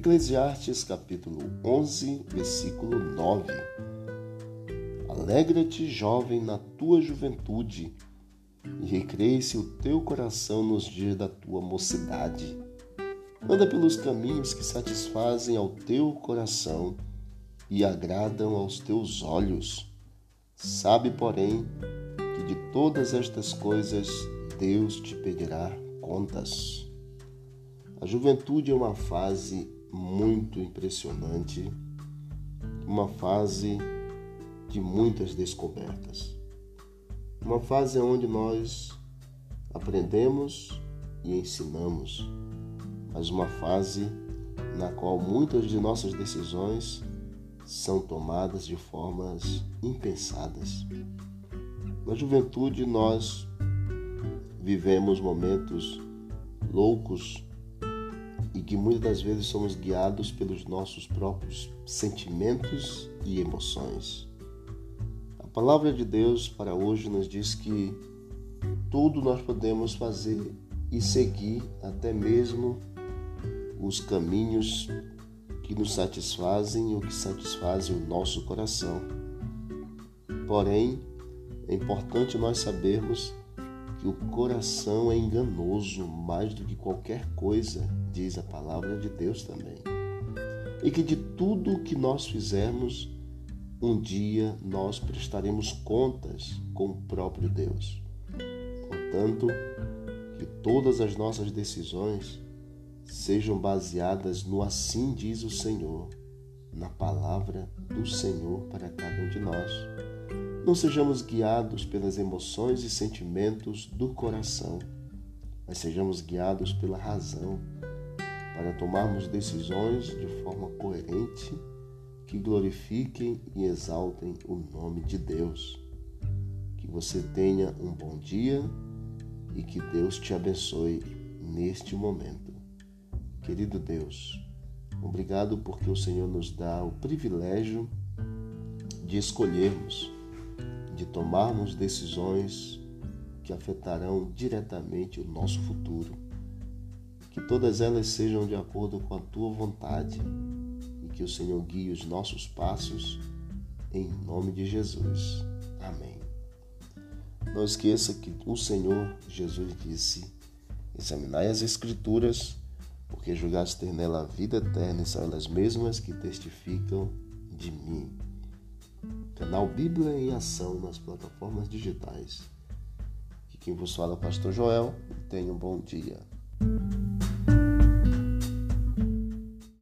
Eclesiastes capítulo 11, versículo 9. Alegra-te, jovem, na tua juventude, e recreie-se o teu coração nos dias da tua mocidade. Anda pelos caminhos que satisfazem ao teu coração e agradam aos teus olhos. Sabe, porém, que de todas estas coisas Deus te pedirá contas. A juventude é uma fase muito impressionante, uma fase de muitas descobertas. Uma fase onde nós aprendemos e ensinamos, mas uma fase na qual muitas de nossas decisões são tomadas de formas impensadas. Na juventude nós vivemos momentos loucos e que muitas das vezes somos guiados pelos nossos próprios sentimentos e emoções. A palavra de Deus para hoje nos diz que tudo nós podemos fazer e seguir até mesmo os caminhos que nos satisfazem ou que satisfazem o nosso coração. Porém, é importante nós sabermos que o coração é enganoso mais do que qualquer coisa, diz a palavra de Deus também. E que de tudo que nós fizermos, um dia nós prestaremos contas com o próprio Deus. Portanto, que todas as nossas decisões sejam baseadas no assim diz o Senhor, na palavra do Senhor para cada um de nós. Não sejamos guiados pelas emoções e sentimentos do coração, mas sejamos guiados pela razão para tomarmos decisões de forma coerente que glorifiquem e exaltem o nome de Deus. Que você tenha um bom dia e que Deus te abençoe neste momento. Querido Deus, obrigado porque o Senhor nos dá o privilégio de escolhermos de tomarmos decisões que afetarão diretamente o nosso futuro. Que todas elas sejam de acordo com a tua vontade e que o Senhor guie os nossos passos em nome de Jesus. Amém. Não esqueça que o Senhor Jesus disse: Examinai as Escrituras, porque julgaste ter nela a vida eterna e são elas mesmas que testificam de mim. Canal Bíblia em Ação nas plataformas digitais. Aqui quem vos fala é o Pastor Joel. Tenha um bom dia.